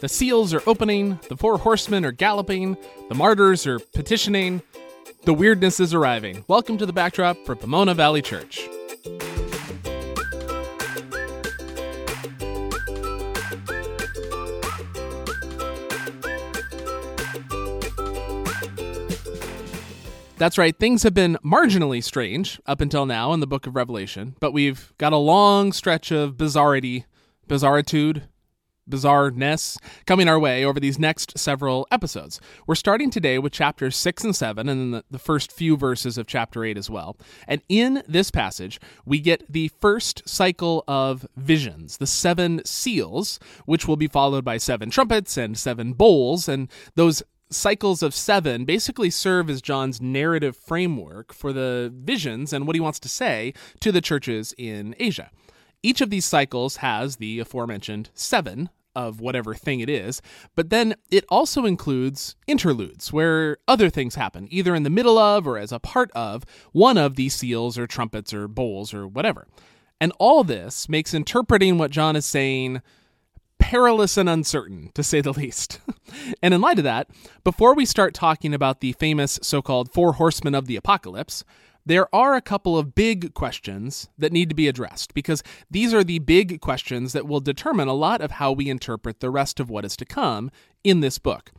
The seals are opening, the four horsemen are galloping, the martyrs are petitioning, the weirdness is arriving. Welcome to the backdrop for Pomona Valley Church. That's right, things have been marginally strange up until now in the book of Revelation, but we've got a long stretch of bizarrity, bizarritude, bizarreness coming our way over these next several episodes. We're starting today with chapters 6 and 7, and then the, first few verses of chapter 8 as well. And in this passage, we get the first cycle of visions, the seven seals, which will be followed by seven trumpets and seven bowls, and those cycles of seven basically serve as John's narrative framework for the visions and what he wants to say to the churches in Asia. Each of these cycles has the aforementioned seven of whatever thing it is, but then it also includes interludes where other things happen, either in the middle of or as a part of one of these seals or trumpets or bowls or whatever. And all this makes interpreting what John is saying perilous and uncertain, to say the least. and in light of that, before we start talking about the famous so called Four Horsemen of the Apocalypse, there are a couple of big questions that need to be addressed because these are the big questions that will determine a lot of how we interpret the rest of what is to come in this book.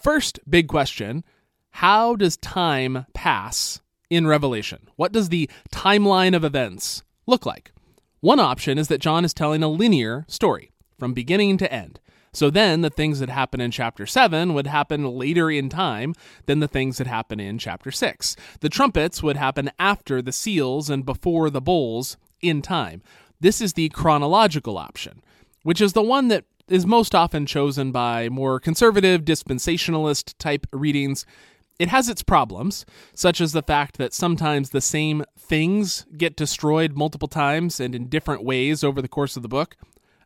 First big question how does time pass in Revelation? What does the timeline of events look like? One option is that John is telling a linear story from beginning to end. So then the things that happen in chapter 7 would happen later in time than the things that happen in chapter 6. The trumpets would happen after the seals and before the bowls in time. This is the chronological option, which is the one that is most often chosen by more conservative dispensationalist type readings. It has its problems, such as the fact that sometimes the same things get destroyed multiple times and in different ways over the course of the book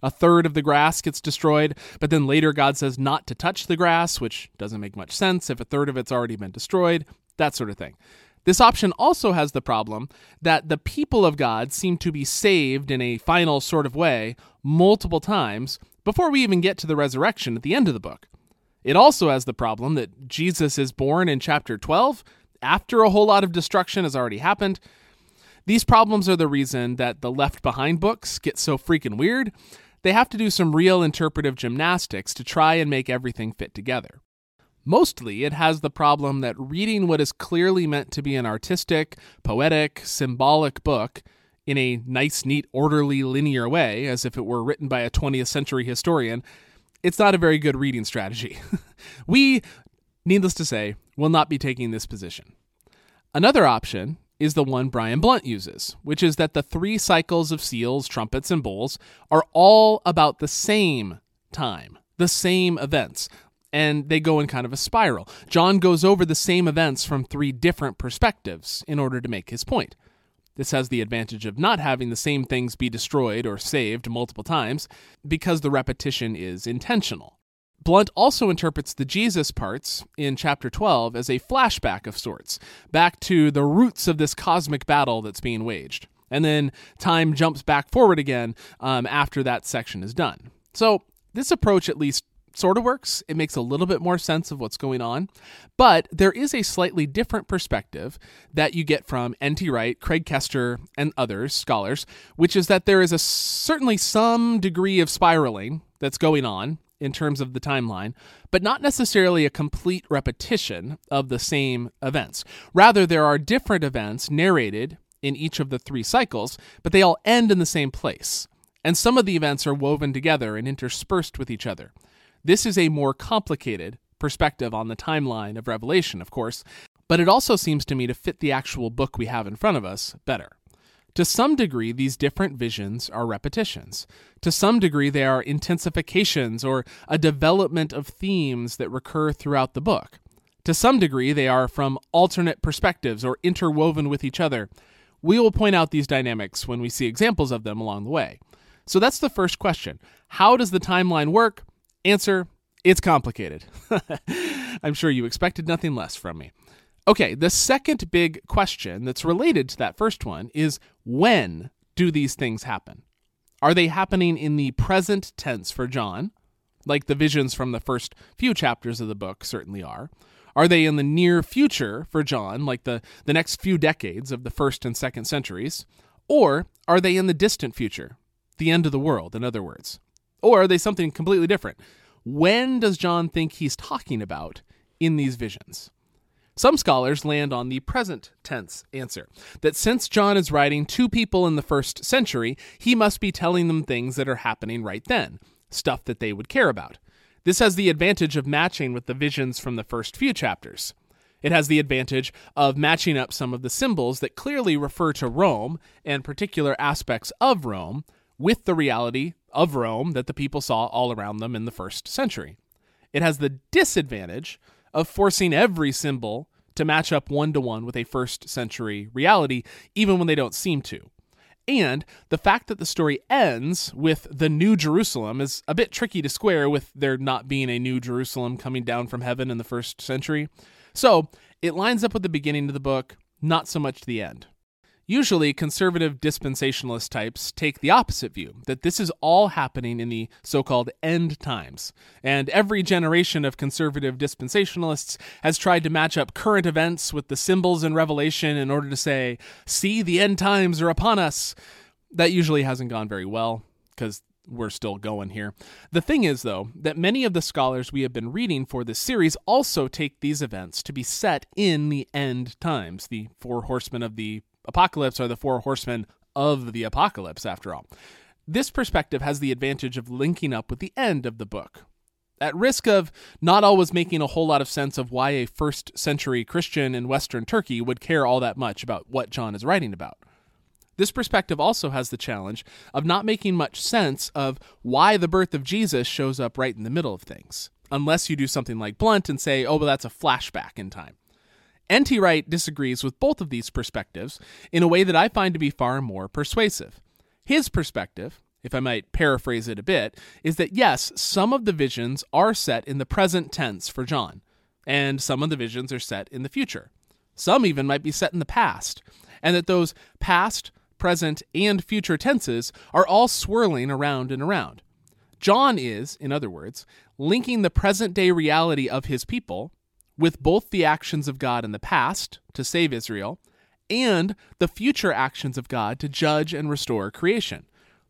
a third of the grass gets destroyed, but then later God says not to touch the grass, which doesn't make much sense if a third of it's already been destroyed, that sort of thing. This option also has the problem that the people of God seem to be saved in a final sort of way multiple times before we even get to the resurrection at the end of the book. It also has the problem that Jesus is born in chapter 12 after a whole lot of destruction has already happened. These problems are the reason that the Left Behind books get so freaking weird they have to do some real interpretive gymnastics to try and make everything fit together. Mostly, it has the problem that reading what is clearly meant to be an artistic, poetic, symbolic book in a nice, neat, orderly, linear way, as if it were written by a 20th century historian, it's not a very good reading strategy. we, needless to say, will not be taking this position. Another option is the one Brian Blount uses, which is that the three cycles of seals, trumpets, and bowls are all about the same time, the same events, and they go in kind of a spiral. John goes over the same events from three different perspectives in order to make his point. This has the advantage of not having the same things be destroyed or saved multiple times because the repetition is intentional. Blount also interprets the Jesus parts in chapter 12 as a flashback of sorts, back to the roots of this cosmic battle that's being waged. And then time jumps back forward again um, after that section is done. So, this approach at least sort of works. It makes a little bit more sense of what's going on. But there is a slightly different perspective that you get from N.T. Wright, Craig Koester, and others, scholars, which is that there is a certainly some degree of spiraling that's going on in terms of the timeline, but not necessarily a complete repetition of the same events. Rather, there are different events narrated in each of the three cycles, but they all end in the same place. And some of the events are woven together and interspersed with each other. This is a more complicated perspective on the timeline of Revelation, of course, but it also seems to me to fit the actual book we have in front of us better. To some degree, these different visions are repetitions. To some degree, they are intensifications or a development of themes that recur throughout the book. To some degree, they are from alternate perspectives or interwoven with each other. We will point out these dynamics when we see examples of them along the way. So that's the first question. How does the timeline work? Answer It's complicated. I'm sure you expected nothing less from me. Okay, the second big question that's related to that first one is when do these things happen? Are they happening in the present tense for John, like the visions from the first few chapters of the book certainly are? Are they in the near future for John, like the, the next few decades of the first and second centuries? Or are they in the distant future, the end of the world, in other words? Or are they something completely different? When does John think he's talking about in these visions? Some scholars land on the present tense answer that since John is writing to people in the first century, he must be telling them things that are happening right then, stuff that they would care about. This has the advantage of matching with the visions from the first few chapters. It has the advantage of matching up some of the symbols that clearly refer to Rome and particular aspects of Rome with the reality of Rome that the people saw all around them in the first century. It has the disadvantage of forcing every symbol to match up one to one with a first century reality, even when they don't seem to. And the fact that the story ends with the New Jerusalem is a bit tricky to square with there not being a New Jerusalem coming down from heaven in the first century. So it lines up with the beginning of the book, not so much the end. Usually, conservative dispensationalist types take the opposite view that this is all happening in the so called end times. And every generation of conservative dispensationalists has tried to match up current events with the symbols in Revelation in order to say, see, the end times are upon us. That usually hasn't gone very well because we're still going here. The thing is, though, that many of the scholars we have been reading for this series also take these events to be set in the end times, the four horsemen of the apocalypse are the four horsemen of the apocalypse, after all. This perspective has the advantage of linking up with the end of the book. At risk of not always making a whole lot of sense of why a first century Christian in Western Turkey would care all that much about what John is writing about. This perspective also has the challenge of not making much sense of why the birth of Jesus shows up right in the middle of things, unless you do something like Blount and say, oh, well, that's a flashback in time. N.T. Wright disagrees with both of these perspectives in a way that I find to be far more persuasive. His perspective, if I might paraphrase it a bit, is that yes, some of the visions are set in the present tense for John, and some of the visions are set in the future. Some even might be set in the past, and that those past, present, and future tenses are all swirling around and around. John is, in other words, linking the present day reality of his people with both the actions of God in the past to save Israel and the future actions of God to judge and restore creation.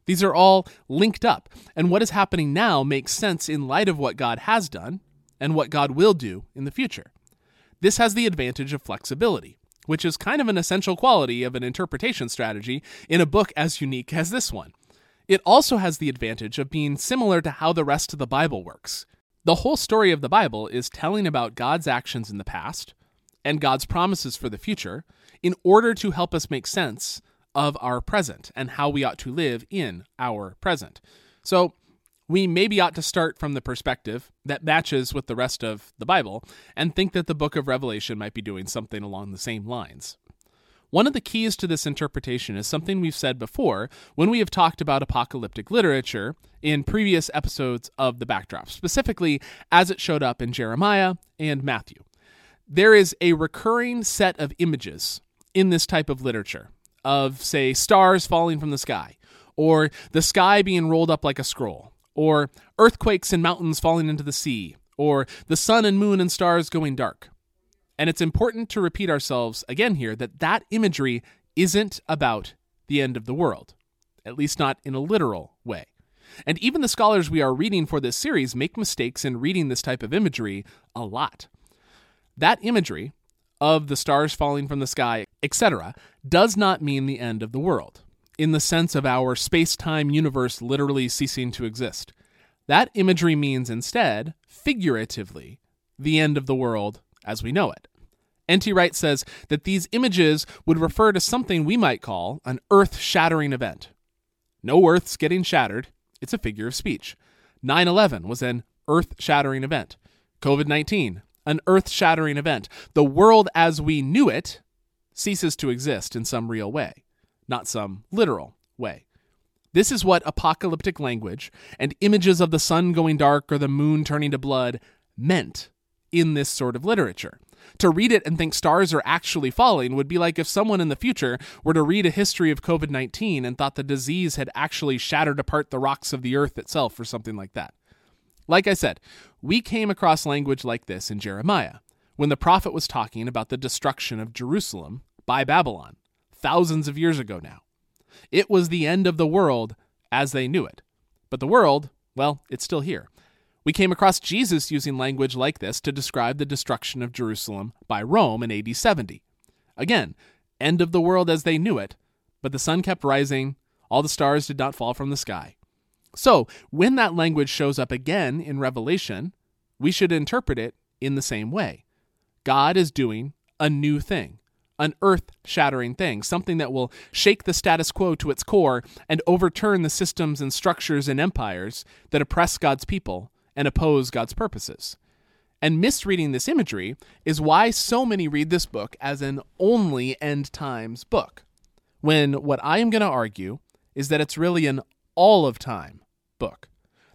These are all linked up, and what is happening now makes sense in light of what God has done and what God will do in the future. This has the advantage of flexibility, which is kind of an essential quality of an interpretation strategy in a book as unique as this one. It also has the advantage of being similar to how the rest of the Bible works. The whole story of the Bible is telling about God's actions in the past and God's promises for the future in order to help us make sense of our present and how we ought to live in our present. So, we maybe ought to start from the perspective that matches with the rest of the Bible and think that the book of Revelation might be doing something along the same lines. One of the keys to this interpretation is something we've said before when we have talked about apocalyptic literature in previous episodes of the backdrop, specifically as it showed up in Jeremiah and Matthew. There is a recurring set of images in this type of literature of, say, stars falling from the sky, or the sky being rolled up like a scroll, or earthquakes and mountains falling into the sea, or the sun and moon and stars going dark. And it's important to repeat ourselves again here that that imagery isn't about the end of the world, at least not in a literal way. And even the scholars we are reading for this series make mistakes in reading this type of imagery a lot. That imagery of the stars falling from the sky, etc., does not mean the end of the world, in the sense of our space time universe literally ceasing to exist. That imagery means instead, figuratively, the end of the world as we know it. N.T. Wright says that these images would refer to something we might call an earth shattering event. No earth's getting shattered, it's a figure of speech. 9 11 was an earth shattering event. COVID 19, an earth shattering event. The world as we knew it ceases to exist in some real way, not some literal way. This is what apocalyptic language and images of the sun going dark or the moon turning to blood meant in this sort of literature. To read it and think stars are actually falling would be like if someone in the future were to read a history of COVID 19 and thought the disease had actually shattered apart the rocks of the earth itself or something like that. Like I said, we came across language like this in Jeremiah, when the prophet was talking about the destruction of Jerusalem by Babylon, thousands of years ago now. It was the end of the world as they knew it. But the world, well, it's still here. We came across Jesus using language like this to describe the destruction of Jerusalem by Rome in AD 70. Again, end of the world as they knew it, but the sun kept rising, all the stars did not fall from the sky. So, when that language shows up again in Revelation, we should interpret it in the same way. God is doing a new thing, an earth shattering thing, something that will shake the status quo to its core and overturn the systems and structures and empires that oppress God's people and oppose God's purposes. And misreading this imagery is why so many read this book as an only end times book, when what I am going to argue is that it's really an all of time book.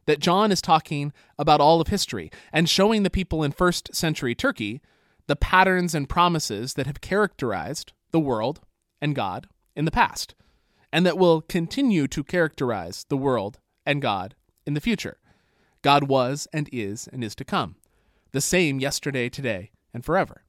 That John is talking about all of history and showing the people in first century Turkey the patterns and promises that have characterized the world and God in the past, and that will continue to characterize the world and God in the future. God was and is and is to come, the same yesterday, today, and forever.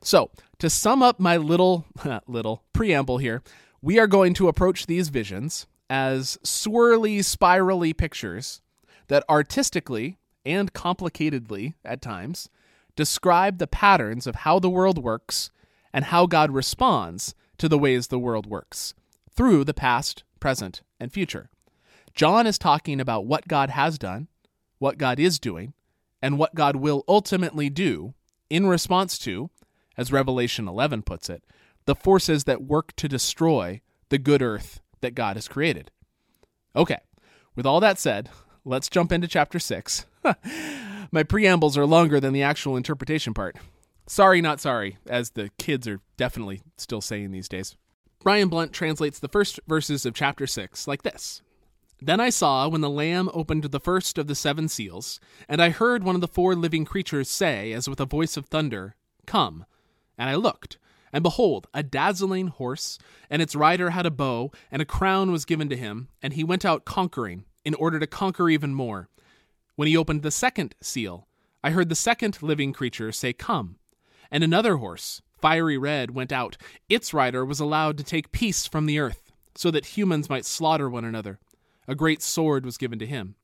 So, to sum up my little little preamble here, we are going to approach these visions as swirly, spirally pictures that artistically and complicatedly at times describe the patterns of how the world works and how God responds to the ways the world works through the past, present, and future. John is talking about what God has done, what God is doing, and what God will ultimately do in response to, as Revelation 11 puts it, the forces that work to destroy the good earth that God has created. Okay, with all that said, let's jump into chapter 6. My preambles are longer than the actual interpretation part. Sorry, not sorry, as the kids are definitely still saying these days. Brian Blount translates the first verses of chapter 6 like this Then I saw when the Lamb opened the first of the seven seals, and I heard one of the four living creatures say, as with a voice of thunder, Come. And I looked, and behold, a dazzling horse, and its rider had a bow, and a crown was given to him, and he went out conquering, in order to conquer even more. When he opened the second seal, I heard the second living creature say, Come. And another horse, fiery red, went out. Its rider was allowed to take peace from the earth, so that humans might slaughter one another. A great sword was given to him.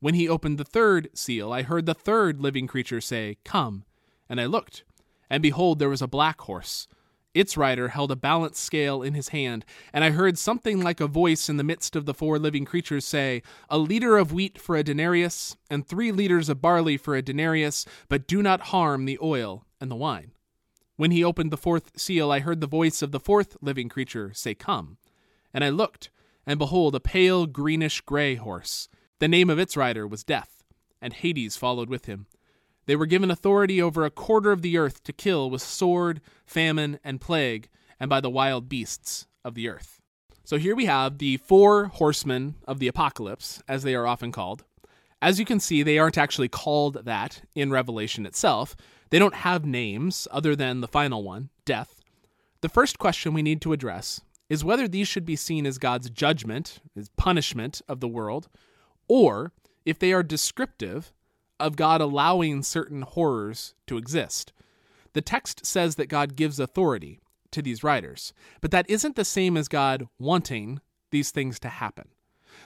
When he opened the third seal, I heard the third living creature say, Come. And I looked, and behold, there was a black horse its rider held a balance scale in his hand, and I heard something like a voice in the midst of the four living creatures say, A liter of wheat for a denarius, and three liters of barley for a denarius, but do not harm the oil and the wine. When he opened the fourth seal, I heard the voice of the fourth living creature say, Come. And I looked, and behold, a pale greenish gray horse. The name of its rider was Death, and Hades followed with him. They were given authority over a quarter of the earth to kill with sword, famine, and plague, and by the wild beasts of the earth. So here we have the four horsemen of the apocalypse, as they are often called. As you can see, they aren't actually called that in Revelation itself. They don't have names other than the final one, death. The first question we need to address is whether these should be seen as God's judgment, his punishment of the world, or if they are descriptive of God allowing certain horrors to exist. The text says that God gives authority to these riders, but that isn't the same as God wanting these things to happen.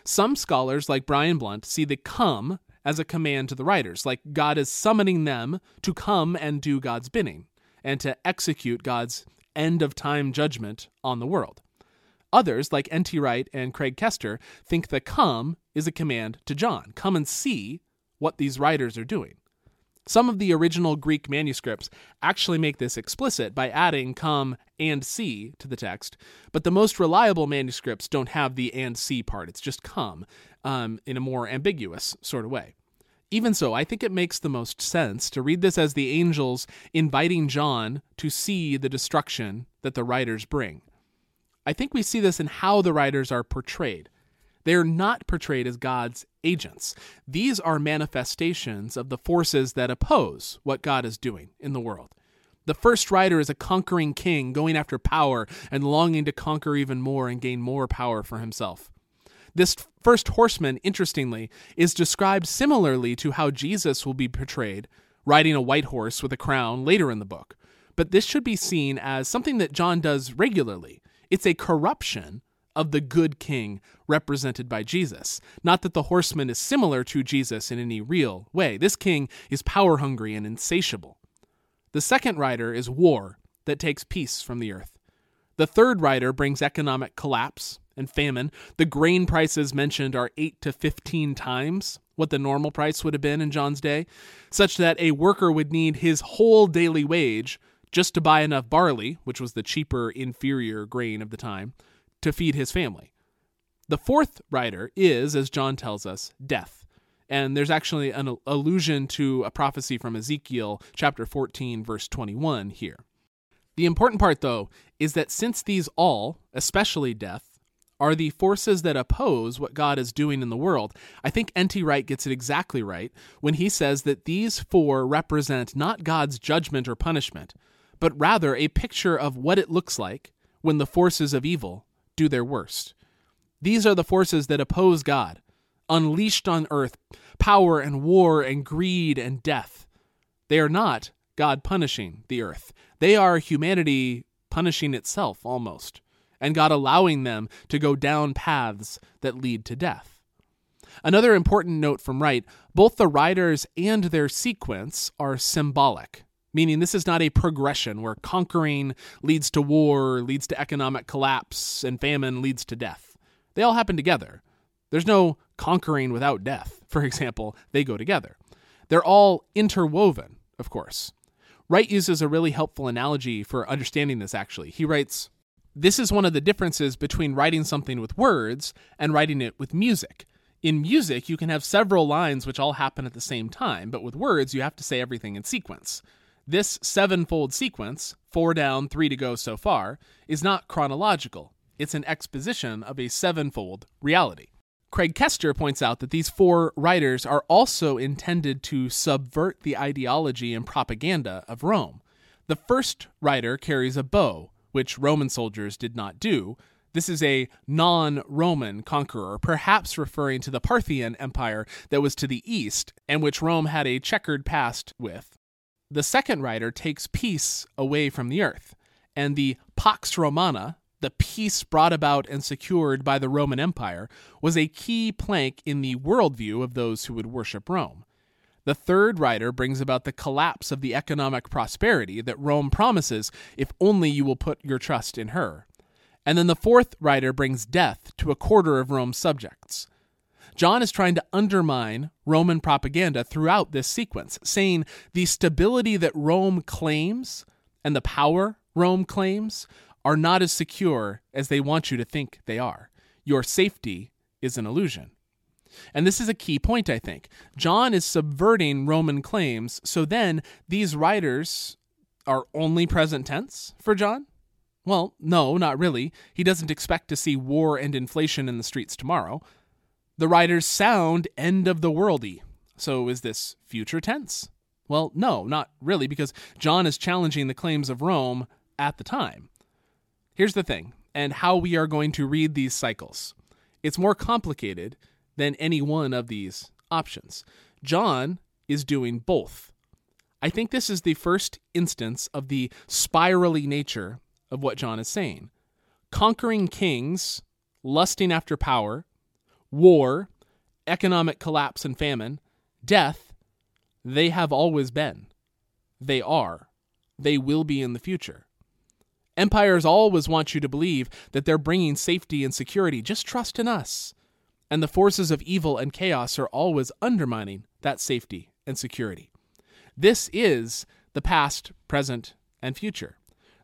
Some scholars, like Brian Blount, see the come as a command to the riders, like God is summoning them to come and do God's bidding and to execute God's end of time judgment on the world. Others, like N.T. Wright and Craig Koester, think the come is a command to John come and see what these riders are doing. Some of the original Greek manuscripts actually make this explicit by adding come and see to the text, but the most reliable manuscripts don't have the and see part. It's just come um, in a more ambiguous sort of way. Even so, I think it makes the most sense to read this as the angels inviting John to see the destruction that the riders bring. I think we see this in how the riders are portrayed. They are not portrayed as God's agents. These are manifestations of the forces that oppose what God is doing in the world. The first rider is a conquering king going after power and longing to conquer even more and gain more power for himself. This first horseman, interestingly, is described similarly to how Jesus will be portrayed, riding a white horse with a crown later in the book. But this should be seen as something that John does regularly. It's a corruption of the good king represented by Jesus. Not that the horseman is similar to Jesus in any real way. This king is power hungry and insatiable. The second rider is war that takes peace from the earth. The third rider brings economic collapse and famine. The grain prices mentioned are 8 to 15 times what the normal price would have been in John's day, such that a worker would need his whole daily wage just to buy enough barley, which was the cheaper, inferior grain of the time, to feed his family. The fourth rider is, as John tells us, death. And there's actually an allusion to a prophecy from Ezekiel chapter 14, verse 21 here. The important part, though, is that since these all, especially death, are the forces that oppose what God is doing in the world, I think N.T. Wright gets it exactly right when he says that these four represent not God's judgment or punishment, but rather a picture of what it looks like when the forces of evil do their worst. These are the forces that oppose God, unleashed on earth, power and war and greed and death. They are not God punishing the earth. They are humanity punishing itself almost, and God allowing them to go down paths that lead to death. Another important note from Wright both the riders and their sequence are symbolic, meaning this is not a progression where conquering leads to war, leads to economic collapse, and famine leads to death. They all happen together. There's no conquering without death, for example, they go together. They're all interwoven, of course. Wright uses a really helpful analogy for understanding this, actually. He writes, This is one of the differences between writing something with words and writing it with music. In music, you can have several lines which all happen at the same time, but with words, you have to say everything in sequence. This sevenfold sequence, four down, three to go so far, is not chronological. It's an exposition of a sevenfold reality. Craig Koester points out that these four riders are also intended to subvert the ideology and propaganda of Rome. The first rider carries a bow, which Roman soldiers did not do. This is a non Roman conqueror, perhaps referring to the Parthian Empire that was to the east and which Rome had a checkered past with. The second rider takes peace away from the earth, and the Pax Romana, the peace brought about and secured by the Roman Empire, was a key plank in the worldview of those who would worship Rome. The third rider brings about the collapse of the economic prosperity that Rome promises if only you will put your trust in her. And then the fourth rider brings death to a quarter of Rome's subjects. John is trying to undermine Roman propaganda throughout this sequence, saying the stability that Rome claims and the power Rome claims are not as secure as they want you to think they are. Your safety is an illusion. And this is a key point, I think. John is subverting Roman claims, so then these riders are only present tense for John? Well, no, not really. He doesn't expect to see war and inflation in the streets tomorrow. The riders sound end of the worldy. So is this future tense? Well, no, not really, because John is challenging the claims of Rome at the time. Here's the thing, and how we are going to read these cycles. It's more complicated than any one of these options. John is doing both. I think this is the first instance of the spirally nature of what John is saying. Conquering kings, lusting after power, war, economic collapse and famine, death, they have always been. They are. They will be in the future. Empires always want you to believe that they're bringing safety and security. Just trust in us. And the forces of evil and chaos are always undermining that safety and security. This is the past, present, and future.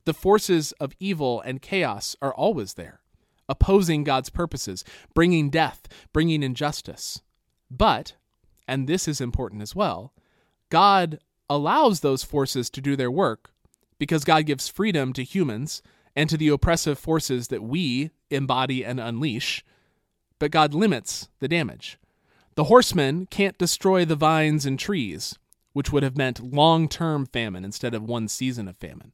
The forces of evil and chaos are always there, opposing God's purposes, bringing death, bringing injustice. But, and this is important as well, God allows those forces to do their work because God gives freedom to humans and to the oppressive forces that we embody and unleash, but God limits the damage. The horsemen can't destroy the vines and trees, which would have meant long term famine instead of one season of famine.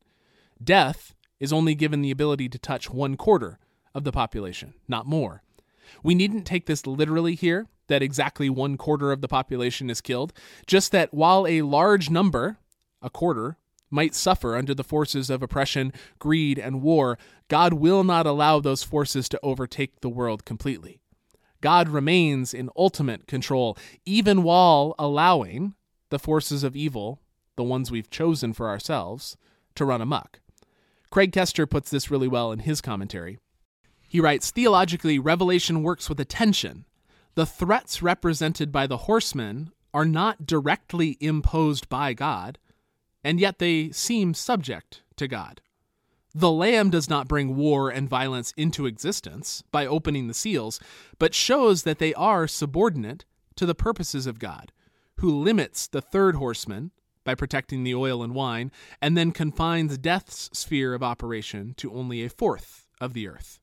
Death is only given the ability to touch one quarter of the population, not more. We needn't take this literally here, that exactly one quarter of the population is killed, just that while a large number, a quarter, might suffer under the forces of oppression, greed, and war, God will not allow those forces to overtake the world completely. God remains in ultimate control, even while allowing the forces of evil, the ones we've chosen for ourselves, to run amok. Craig Koester puts this really well in his commentary. He writes Theologically, Revelation works with attention. The threats represented by the horsemen are not directly imposed by God, and yet they seem subject to God. The Lamb does not bring war and violence into existence by opening the seals, but shows that they are subordinate to the purposes of God, who limits the third horseman by protecting the oil and wine, and then confines death's sphere of operation to only a fourth of the earth.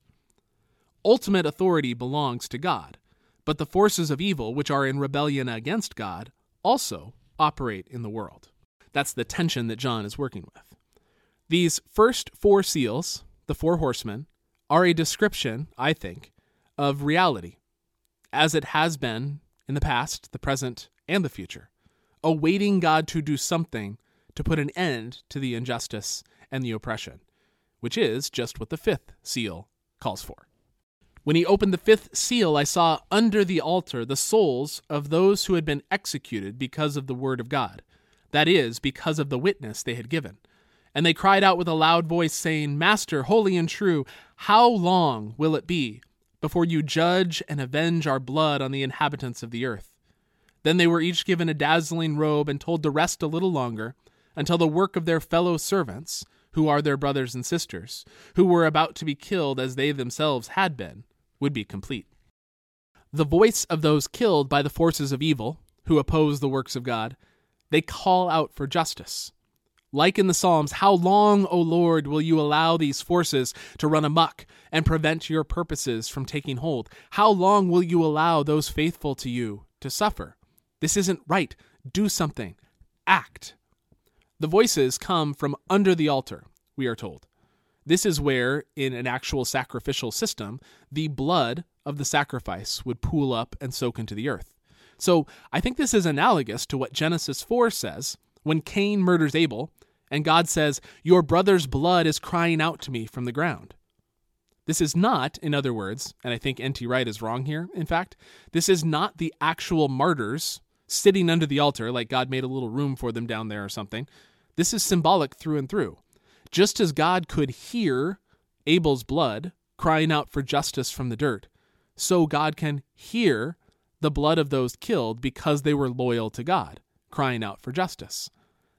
Ultimate authority belongs to God, but the forces of evil, which are in rebellion against God, also operate in the world. That's the tension that John is working with. These first four seals, the four horsemen, are a description, I think, of reality, as it has been in the past, the present, and the future, awaiting God to do something to put an end to the injustice and the oppression, which is just what the fifth seal calls for. When he opened the fifth seal, I saw under the altar the souls of those who had been executed because of the word of God that is, because of the witness they had given. And they cried out with a loud voice, saying, Master, holy and true, how long will it be before you judge and avenge our blood on the inhabitants of the earth? Then they were each given a dazzling robe and told to rest a little longer until the work of their fellow servants, who are their brothers and sisters, who were about to be killed as they themselves had been, would be complete. The voice of those killed by the forces of evil, who oppose the works of God, they call out for justice. Like in the Psalms, how long, O Lord, will you allow these forces to run amuck and prevent your purposes from taking hold? How long will you allow those faithful to you to suffer? This isn't right. Do something. Act. The voices come from under the altar, we are told. This is where, in an actual sacrificial system, the blood of the sacrifice would pool up and soak into the earth. So I think this is analogous to what Genesis 4 says when Cain murders Abel, and God says, Your brother's blood is crying out to me from the ground. This is not, in other words, and I think N.T. Wright is wrong here, in fact, this is not the actual martyrs sitting under the altar, like God made a little room for them down there or something. This is symbolic through and through. Just as God could hear Abel's blood crying out for justice from the dirt, so God can hear the blood of those killed because they were loyal to God, crying out for justice.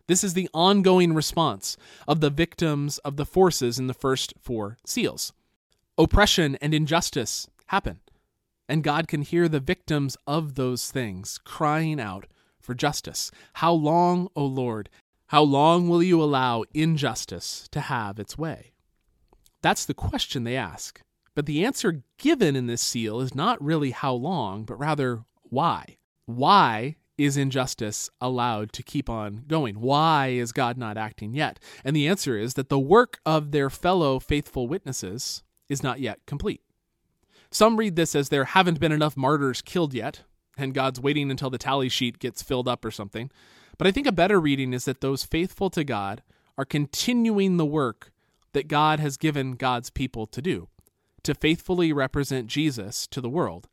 This is the ongoing response of the victims of the forces in the first four seals. Oppression and injustice happen, and God can hear the victims of those things crying out for justice. How long, O Lord, how long will you allow injustice to have its way? That's the question they ask. But the answer given in this seal is not really how long, but rather why. Why is injustice allowed to keep on going? Why is God not acting yet? And the answer is that the work of their fellow faithful witnesses is not yet complete. Some read this as there haven't been enough martyrs killed yet, and God's waiting until the tally sheet gets filled up or something. But I think a better reading is that those faithful to God are continuing the work that God has given God's people to do to faithfully represent Jesus to the world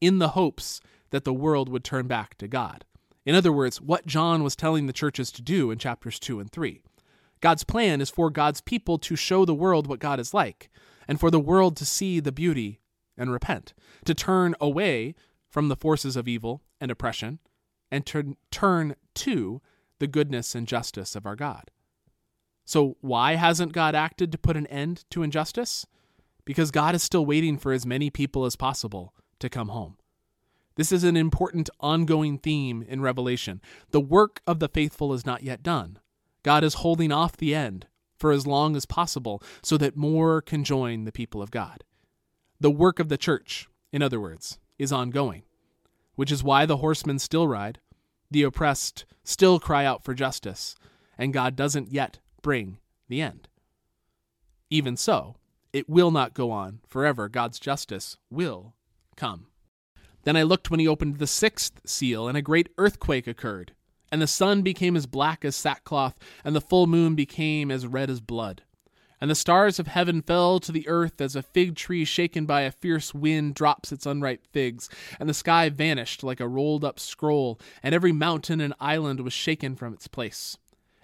in the hopes that the world would turn back to God. In other words, what John was telling the churches to do in chapters 2 and 3. God's plan is for God's people to show the world what God is like, and for the world to see the beauty and repent, to turn away from the forces of evil and oppression, and to turn to the goodness and justice of our God. So, why hasn't God acted to put an end to injustice? because God is still waiting for as many people as possible to come home. This is an important ongoing theme in Revelation. The work of the faithful is not yet done. God is holding off the end for as long as possible so that more can join the people of God. The work of the church, in other words, is ongoing, which is why the horsemen still ride, the oppressed still cry out for justice, and God doesn't yet bring the end. Even so, it will not go on forever. God's justice will come. Then I looked when he opened the sixth seal, and a great earthquake occurred. And the sun became as black as sackcloth, and the full moon became as red as blood. And the stars of heaven fell to the earth as a fig tree shaken by a fierce wind drops its unripe figs. And the sky vanished like a rolled up scroll, and every mountain and island was shaken from its place.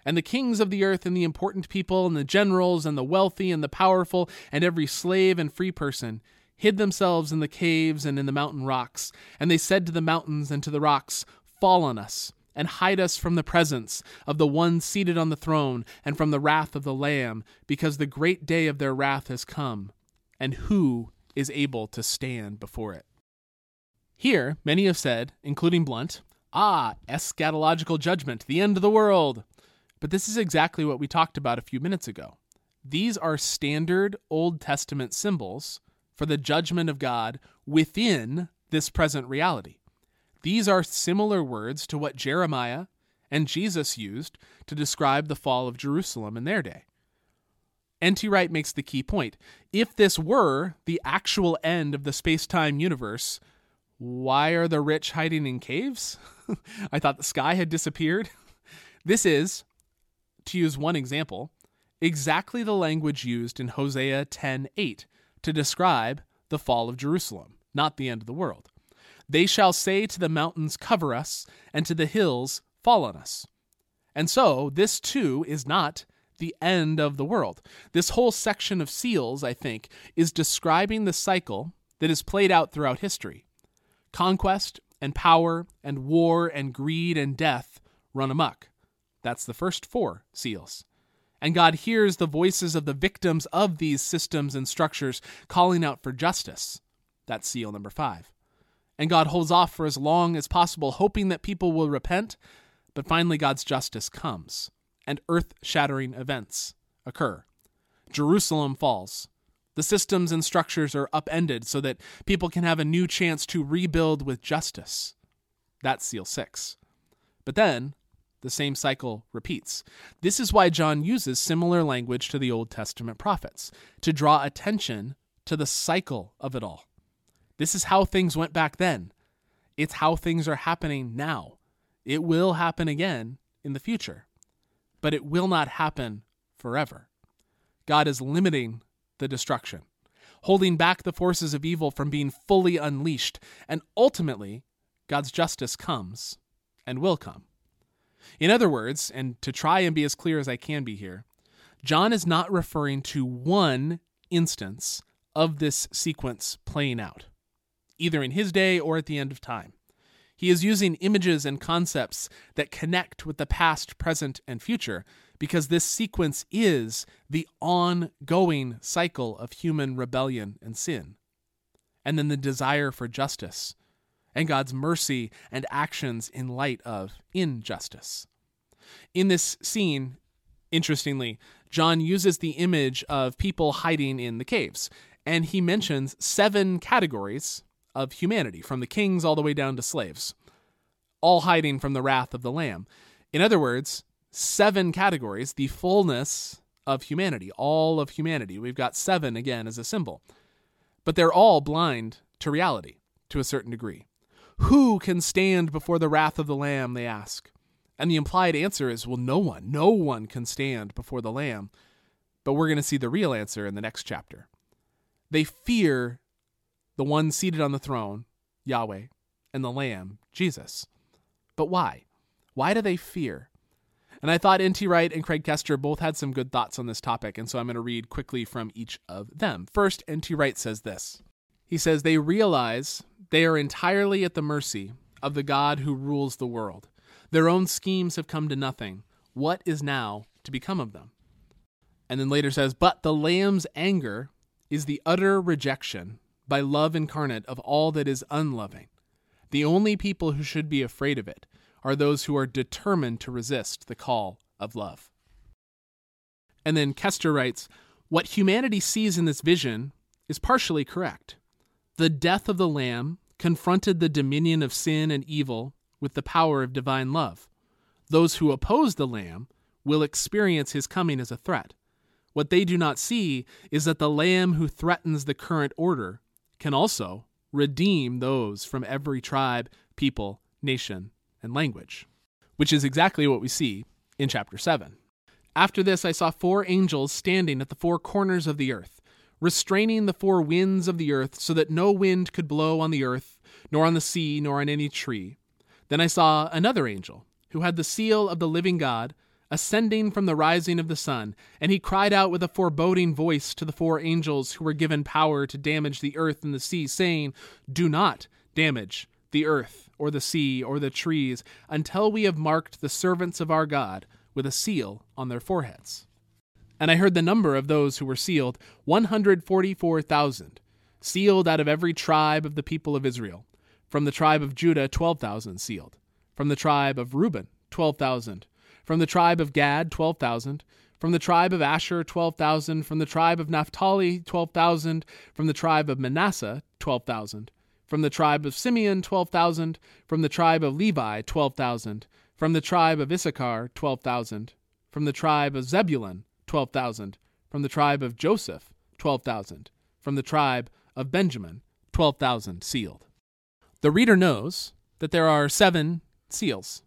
And the kings of the earth, and the important people, and the generals, and the wealthy, and the powerful, and every slave and free person, hid themselves in the caves and in the mountain rocks. And they said to the mountains and to the rocks, Fall on us and hide us from the presence of the one seated on the throne and from the wrath of the Lamb, because the great day of their wrath has come, and who is able to stand before it? Here, many have said, including Blount, ah, eschatological judgment, the end of the world. But this is exactly what we talked about a few minutes ago. These are standard Old Testament symbols for the judgment of God within this present reality. These are similar words to what Jeremiah and Jesus used to describe the fall of Jerusalem in their day. N.T. Wright makes the key point. If this were the actual end of the space time universe, why are the rich hiding in caves? I thought the sky had disappeared. This is, to use one example, exactly the language used in Hosea 10:8 to describe the fall of Jerusalem, not the end of the world. They shall say to the mountains, Cover us, and to the hills, Fall on us. And so, this too is not the end of the world. This whole section of seals, I think, is describing the cycle that is played out throughout history. Conquest and power and war and greed and death run amok. That's the first four seals. And God hears the voices of the victims of these systems and structures calling out for justice. That's seal number five and God holds off for as long as possible, hoping that people will repent. But finally, God's justice comes, and earth shattering events occur. Jerusalem falls. The systems and structures are upended so that people can have a new chance to rebuild with justice. That's seal six. But then, the same cycle repeats. This is why John uses similar language to the Old Testament prophets, to draw attention to the cycle of it all. This is how things went back then. It's how things are happening now. It will happen again in the future, but it will not happen forever. God is limiting the destruction, holding back the forces of evil from being fully unleashed, and ultimately, God's justice comes and will come. In other words, and to try and be as clear as I can be here, John is not referring to one instance of this sequence playing out either in his day or at the end of time. He is using images and concepts that connect with the past, present, and future because this sequence is the ongoing cycle of human rebellion and sin. And then the desire for justice and God's mercy and actions in light of injustice. In this scene, interestingly, John uses the image of people hiding in the caves, and he mentions seven categories of humanity, from the kings all the way down to slaves, all hiding from the wrath of the Lamb. In other words, seven categories, the fullness of humanity, all of humanity. We've got seven again as a symbol. But they're all blind to reality to a certain degree. Who can stand before the wrath of the Lamb, they ask. And the implied answer is, well, no one. No one can stand before the Lamb. But we're going to see the real answer in the next chapter. They fear the one seated on the throne, Yahweh, and the Lamb, Jesus. But why? Why do they fear? And I thought N.T. Wright and Craig Koester both had some good thoughts on this topic, and so I'm going to read quickly from each of them. First, N.T. Wright says this He says, They realize they are entirely at the mercy of the God who rules the world. Their own schemes have come to nothing. What is now to become of them? And then later says, But the Lamb's anger is the utter rejection by love incarnate of all that is unloving. The only people who should be afraid of it are those who are determined to resist the call of love. And then Koester writes What humanity sees in this vision is partially correct. The death of the Lamb confronted the dominion of sin and evil with the power of divine love. Those who oppose the Lamb will experience his coming as a threat. What they do not see is that the Lamb who threatens the current order can also redeem those from every tribe, people, nation, and language, which is exactly what we see in chapter 7. After this, I saw four angels standing at the four corners of the earth, restraining the four winds of the earth, so that no wind could blow on the earth, nor on the sea, nor on any tree. Then I saw another angel, who had the seal of the living God, ascending from the rising of the sun, and he cried out with a foreboding voice to the four angels who were given power to damage the earth and the sea, saying, Do not damage the earth, or the sea, or the trees, until we have marked the servants of our God with a seal on their foreheads. And I heard the number of those who were sealed 144,000, sealed out of every tribe of the people of Israel. From the tribe of Judah, 12,000 sealed. From the tribe of Reuben, 12,000. From the tribe of Gad, 12,000. From the tribe of Asher, 12,000. From the tribe of Naphtali, 12,000. From the tribe of Manasseh, 12,000. From the tribe of Simeon, 12,000. From the tribe of Levi, 12,000. From the tribe of Issachar, 12,000. From the tribe of Zebulun, 12,000. From the tribe of Joseph, 12,000. From the tribe of Benjamin, 12,000 sealed. The reader knows that there are seven seals.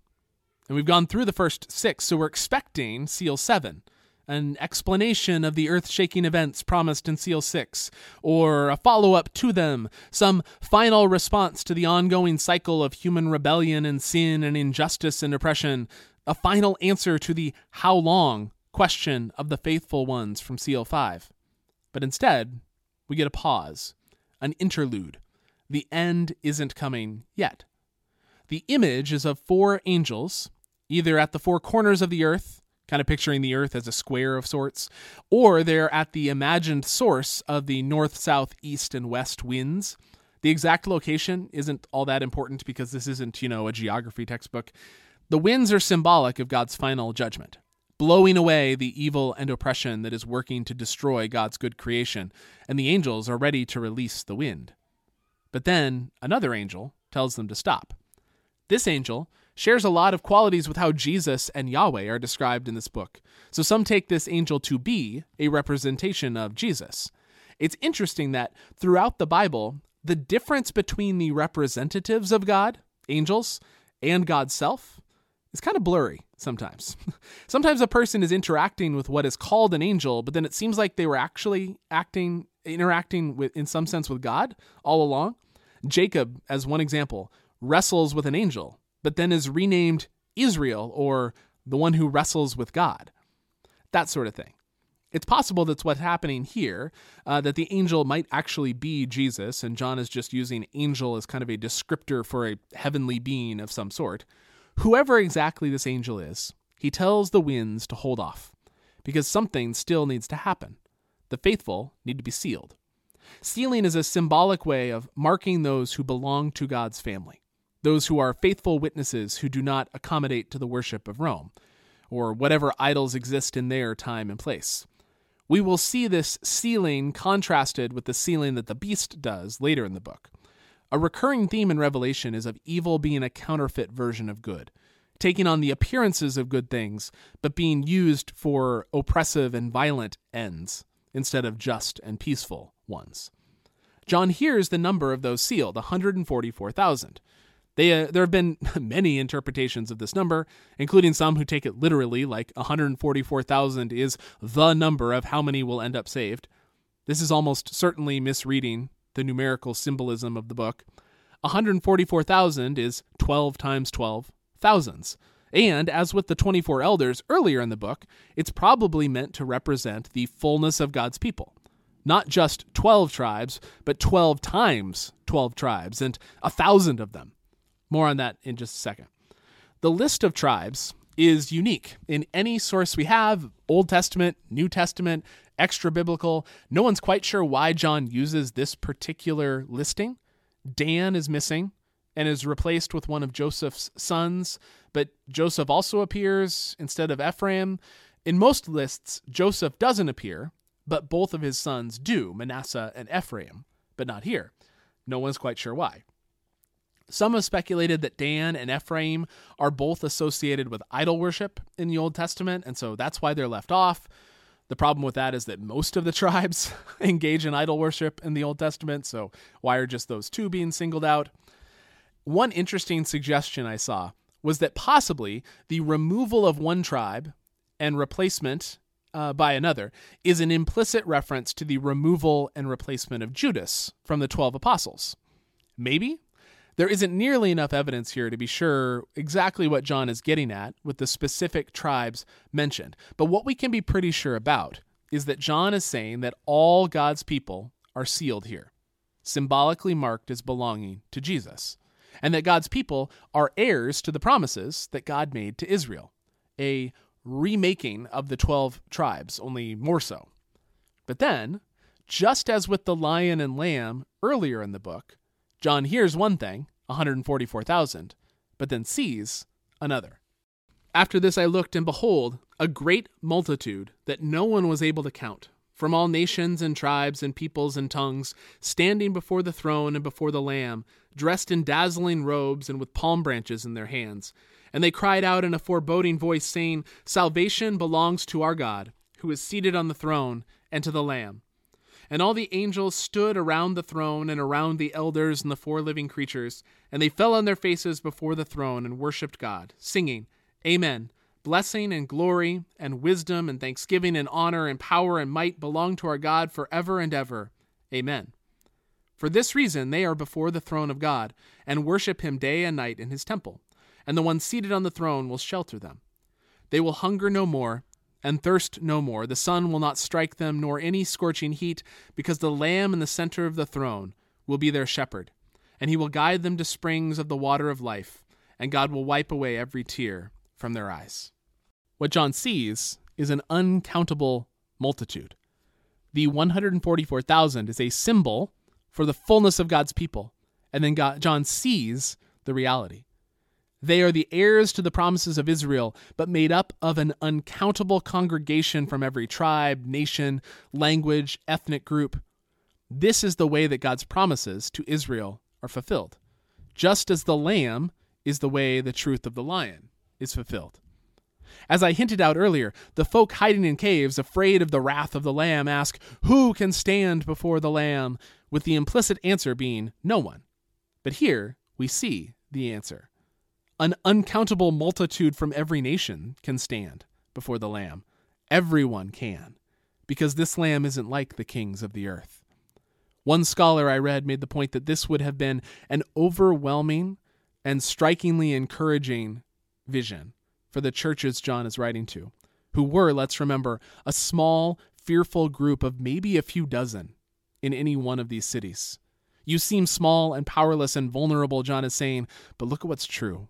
And we've gone through the first six, so we're expecting seal seven an explanation of the earth shaking events promised in Seal 6, or a follow up to them, some final response to the ongoing cycle of human rebellion and sin and injustice and oppression, a final answer to the how long question of the faithful ones from Seal 5. But instead, we get a pause, an interlude. The end isn't coming yet. The image is of four angels, either at the four corners of the earth kind of picturing the Earth as a square of sorts, or they're at the imagined source of the north, south, east, and west winds. The exact location isn't all that important because this isn't, you know, a geography textbook. The winds are symbolic of God's final judgment, blowing away the evil and oppression that is working to destroy God's good creation, and the angels are ready to release the wind. But then another angel tells them to stop. This angel shares a lot of qualities with how Jesus and Yahweh are described in this book. So some take this angel to be a representation of Jesus. It's interesting that throughout the Bible, the difference between the representatives of God, angels, and God's self is kind of blurry sometimes. sometimes a person is interacting with what is called an angel, but then it seems like they were actually acting interacting with in some sense with God all along. Jacob, as one example, wrestles with an angel, but then is renamed Israel or the one who wrestles with God. That sort of thing. It's possible that's what's happening here, uh, that the angel might actually be Jesus, and John is just using angel as kind of a descriptor for a heavenly being of some sort. Whoever exactly this angel is, he tells the winds to hold off, because something still needs to happen. The faithful need to be sealed. Sealing is a symbolic way of marking those who belong to God's family those who are faithful witnesses who do not accommodate to the worship of Rome, or whatever idols exist in their time and place. We will see this sealing contrasted with the sealing that the beast does later in the book. A recurring theme in Revelation is of evil being a counterfeit version of good, taking on the appearances of good things, but being used for oppressive and violent ends instead of just and peaceful ones. John hears the number of those sealed, 144,000. They, uh, there have been many interpretations of this number, including some who take it literally, like 144,000 is the number of how many will end up saved. This is almost certainly misreading the numerical symbolism of the book. 144,000 is 12 times 12 thousands. And as with the 24 elders earlier in the book, it's probably meant to represent the fullness of God's people. Not just 12 tribes, but 12 times 12 tribes, and a thousand of them. More on that in just a second. The list of tribes is unique in any source we have Old Testament, New Testament, extra biblical. No one's quite sure why John uses this particular listing. Dan is missing and is replaced with one of Joseph's sons, but Joseph also appears instead of Ephraim. In most lists, Joseph doesn't appear, but both of his sons do, Manasseh and Ephraim, but not here. No one's quite sure why. Some have speculated that Dan and Ephraim are both associated with idol worship in the Old Testament, and so that's why they're left off. The problem with that is that most of the tribes engage in idol worship in the Old Testament, so why are just those two being singled out? One interesting suggestion I saw was that possibly the removal of one tribe and replacement uh, by another is an implicit reference to the removal and replacement of Judas from the 12 apostles. Maybe? There isn't nearly enough evidence here to be sure exactly what John is getting at with the specific tribes mentioned. But what we can be pretty sure about is that John is saying that all God's people are sealed here, symbolically marked as belonging to Jesus, and that God's people are heirs to the promises that God made to Israel. A remaking of the 12 tribes, only more so. But then, just as with the lion and lamb earlier in the book, John hears one thing, 144,000, but then sees another. After this I looked, and behold, a great multitude that no one was able to count, from all nations and tribes and peoples and tongues, standing before the throne and before the Lamb, dressed in dazzling robes and with palm branches in their hands. And they cried out in a foreboding voice, saying, Salvation belongs to our God, who is seated on the throne, and to the Lamb. And all the angels stood around the throne and around the elders and the four living creatures, and they fell on their faces before the throne and worshipped God, singing, Amen. Blessing and glory and wisdom and thanksgiving and honor and power and might belong to our God forever and ever. Amen. For this reason they are before the throne of God and worship him day and night in his temple, and the one seated on the throne will shelter them. They will hunger no more and thirst no more. The sun will not strike them, nor any scorching heat, because the Lamb in the center of the throne will be their shepherd, and he will guide them to springs of the water of life, and God will wipe away every tear from their eyes. What John sees is an uncountable multitude. The 144,000 is a symbol for the fullness of God's people, and then God, John sees the reality. They are the heirs to the promises of Israel, but made up of an uncountable congregation from every tribe, nation, language, ethnic group. This is the way that God's promises to Israel are fulfilled, just as the lamb is the way the truth of the lion is fulfilled. As I hinted out earlier, the folk hiding in caves, afraid of the wrath of the Lamb, ask, Who can stand before the Lamb? with the implicit answer being, No one. But here we see the answer. An uncountable multitude from every nation can stand before the Lamb. Everyone can, because this Lamb isn't like the kings of the earth. One scholar I read made the point that this would have been an overwhelming and strikingly encouraging vision for the churches John is writing to, who were, let's remember, a small, fearful group of maybe a few dozen in any one of these cities. You seem small and powerless and vulnerable, John is saying, but look at what's true.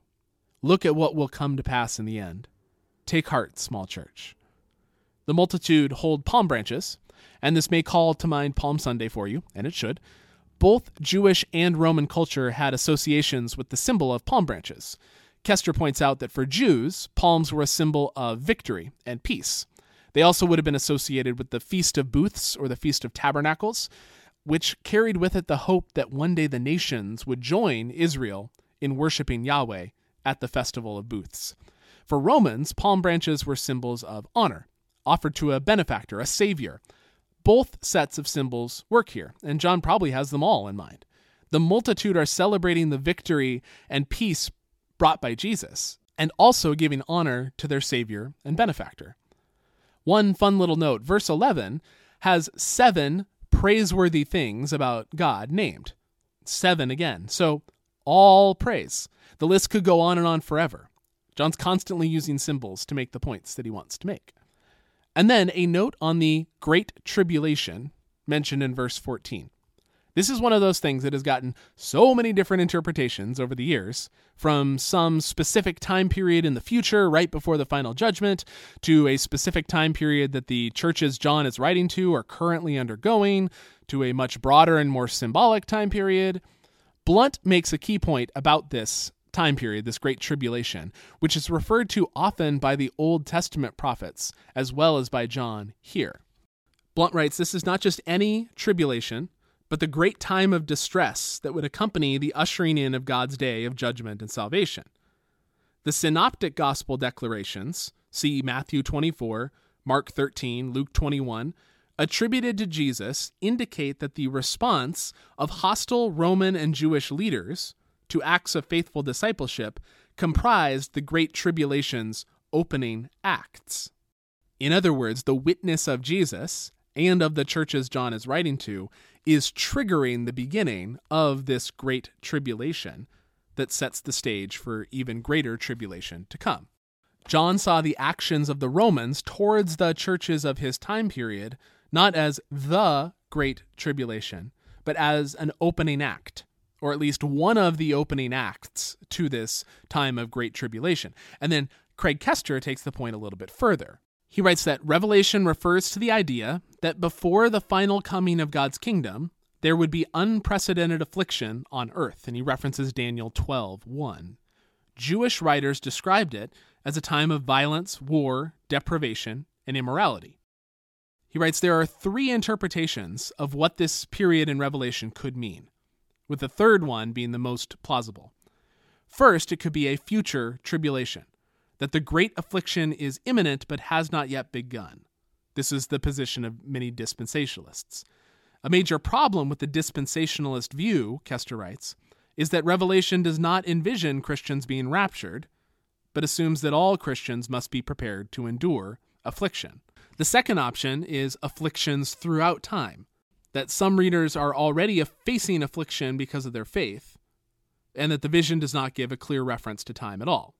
Look at what will come to pass in the end. Take heart, small church. The multitude hold palm branches, and this may call to mind Palm Sunday for you, and it should. Both Jewish and Roman culture had associations with the symbol of palm branches. Koester points out that for Jews, palms were a symbol of victory and peace. They also would have been associated with the Feast of Booths or the Feast of Tabernacles, which carried with it the hope that one day the nations would join Israel in worshiping Yahweh at the Festival of Booths. For Romans, palm branches were symbols of honor, offered to a benefactor, a savior. Both sets of symbols work here, and John probably has them all in mind. The multitude are celebrating the victory and peace brought by Jesus, and also giving honor to their Savior and benefactor. One fun little note verse 11 has seven praiseworthy things about God named. Seven again. So, all praise. The list could go on and on forever. John's constantly using symbols to make the points that he wants to make. And then a note on the Great Tribulation mentioned in verse 14. This is one of those things that has gotten so many different interpretations over the years, from some specific time period in the future, right before the final judgment, to a specific time period that the churches John is writing to are currently undergoing, to a much broader and more symbolic time period. Blount makes a key point about this time period, this great tribulation, which is referred to often by the Old Testament prophets as well as by John here. Blount writes this is not just any tribulation, but the great time of distress that would accompany the ushering in of God's day of judgment and salvation. The synoptic gospel declarations, see Matthew 24, Mark 13, Luke 21, attributed to Jesus indicate that the response of hostile Roman and Jewish leaders to acts of faithful discipleship comprised the Great Tribulation's opening acts. In other words, the witness of Jesus and of the churches John is writing to is triggering the beginning of this great tribulation that sets the stage for even greater tribulation to come. John saw the actions of the Romans towards the churches of his time period not as the great tribulation, but as an opening act, or at least one of the opening acts to this time of great tribulation. And then Craig Koester takes the point a little bit further. He writes that Revelation refers to the idea that before the final coming of God's kingdom, there would be unprecedented affliction on earth, and he references Daniel 12 1. Jewish writers described it as a time of violence, war, deprivation, and immorality. He writes there are three interpretations of what this period in Revelation could mean, with the third one being the most plausible. First, it could be a future tribulation that the great affliction is imminent but has not yet begun. This is the position of many dispensationalists. A major problem with the dispensationalist view, Koester writes, is that Revelation does not envision Christians being raptured, but assumes that all Christians must be prepared to endure affliction. The second option is afflictions throughout time, that some readers are already facing affliction because of their faith, and that the vision does not give a clear reference to time at all.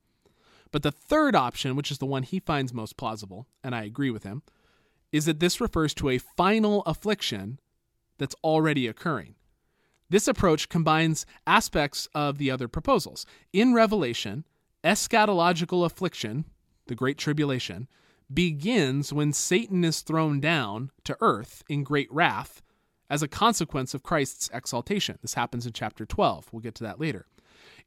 But the third option, which is the one he finds most plausible, and I agree with him, is that this refers to a final affliction that's already occurring. This approach combines aspects of the other proposals. In Revelation, eschatological affliction, the Great Tribulation, begins when Satan is thrown down to earth in great wrath as a consequence of Christ's exaltation. This happens in chapter 12. We'll get to that later.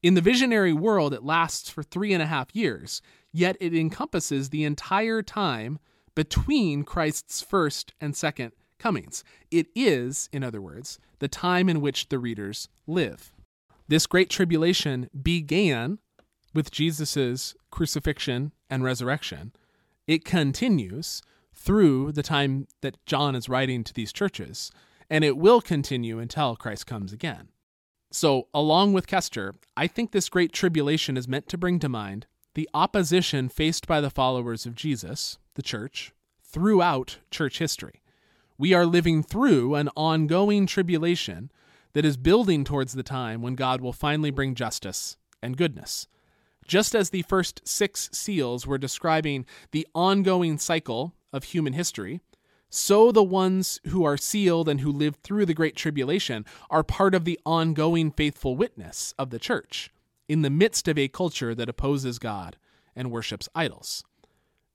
In the visionary world, it lasts for three and a half years, yet it encompasses the entire time between Christ's first and second comings. It is, in other words, the time in which the readers live. This great tribulation began with Jesus' crucifixion and resurrection. It continues through the time that John is writing to these churches, and it will continue until Christ comes again. So, along with Koester, I think this great tribulation is meant to bring to mind the opposition faced by the followers of Jesus, the church, throughout church history. We are living through an ongoing tribulation that is building towards the time when God will finally bring justice and goodness. Just as the first six seals were describing the ongoing cycle of human history, so the ones who are sealed and who live through the Great Tribulation are part of the ongoing faithful witness of the church in the midst of a culture that opposes God and worships idols.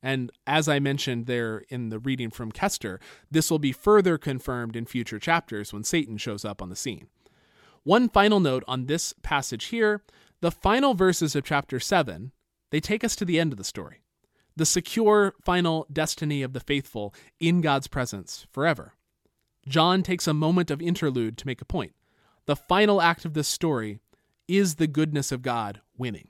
And as I mentioned there in the reading from Koester, this will be further confirmed in future chapters when Satan shows up on the scene. One final note on this passage here the final verses of chapter 7, they take us to the end of the story the secure final destiny of the faithful in God's presence forever. John takes a moment of interlude to make a point. The final act of this story is the goodness of God winning.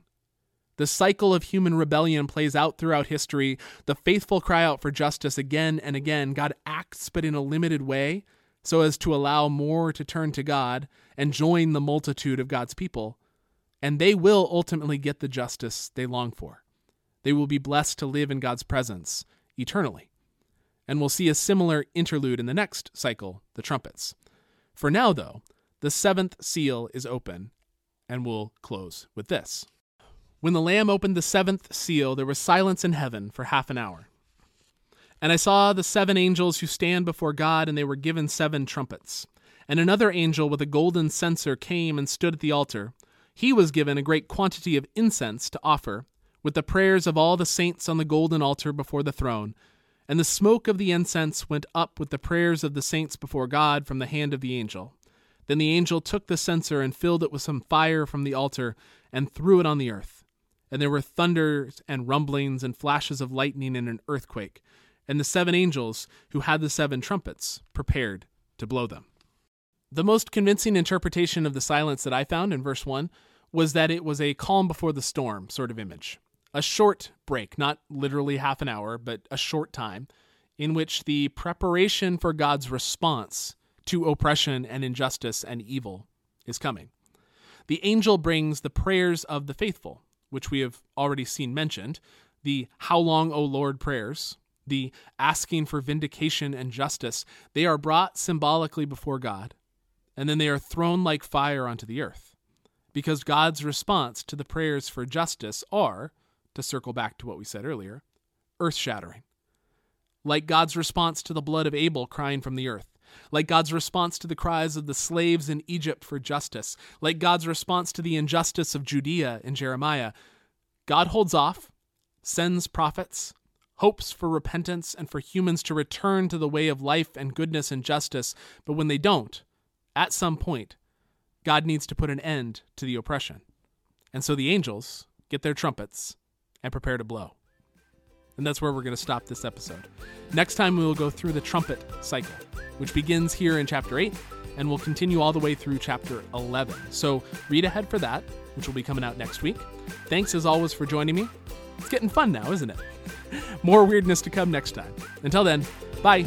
The cycle of human rebellion plays out throughout history. The faithful cry out for justice again and again. God acts, but in a limited way, so as to allow more to turn to God and join the multitude of God's people. And they will ultimately get the justice they long for. They will be blessed to live in God's presence eternally. And we'll see a similar interlude in the next cycle, the trumpets. For now, though, the seventh seal is open, and we'll close with this. When the Lamb opened the seventh seal, there was silence in heaven for half an hour. And I saw the seven angels who stand before God, and they were given seven trumpets. And another angel with a golden censer came and stood at the altar. He was given a great quantity of incense to offer with the prayers of all the saints on the golden altar before the throne. And the smoke of the incense went up with the prayers of the saints before God from the hand of the angel. Then the angel took the censer and filled it with some fire from the altar and threw it on the earth. And there were thunders and rumblings and flashes of lightning and an earthquake. And the seven angels, who had the seven trumpets, prepared to blow them. The most convincing interpretation of the silence that I found in verse 1 was that it was a calm before the storm sort of image a short break, not literally half an hour, but a short time, in which the preparation for God's response to oppression and injustice and evil is coming. The angel brings the prayers of the faithful, which we have already seen mentioned, the How Long, O Lord prayers, the asking for vindication and justice. They are brought symbolically before God, and then they are thrown like fire onto the earth. Because God's response to the prayers for justice are, to circle back to what we said earlier, earth shattering. Like God's response to the blood of Abel crying from the earth, like God's response to the cries of the slaves in Egypt for justice, like God's response to the injustice of Judea in Jeremiah, God holds off, sends prophets, hopes for repentance and for humans to return to the way of life and goodness and justice, but when they don't, at some point, God needs to put an end to the oppression. And so the angels get their trumpets and prepare to blow. And that's where we're going to stop this episode. Next time, we will go through the trumpet cycle, which begins here in chapter 8 and will continue all the way through chapter 11. So read ahead for that, which will be coming out next week. Thanks as always for joining me. It's getting fun now, isn't it? More weirdness to come next time. Until then, bye.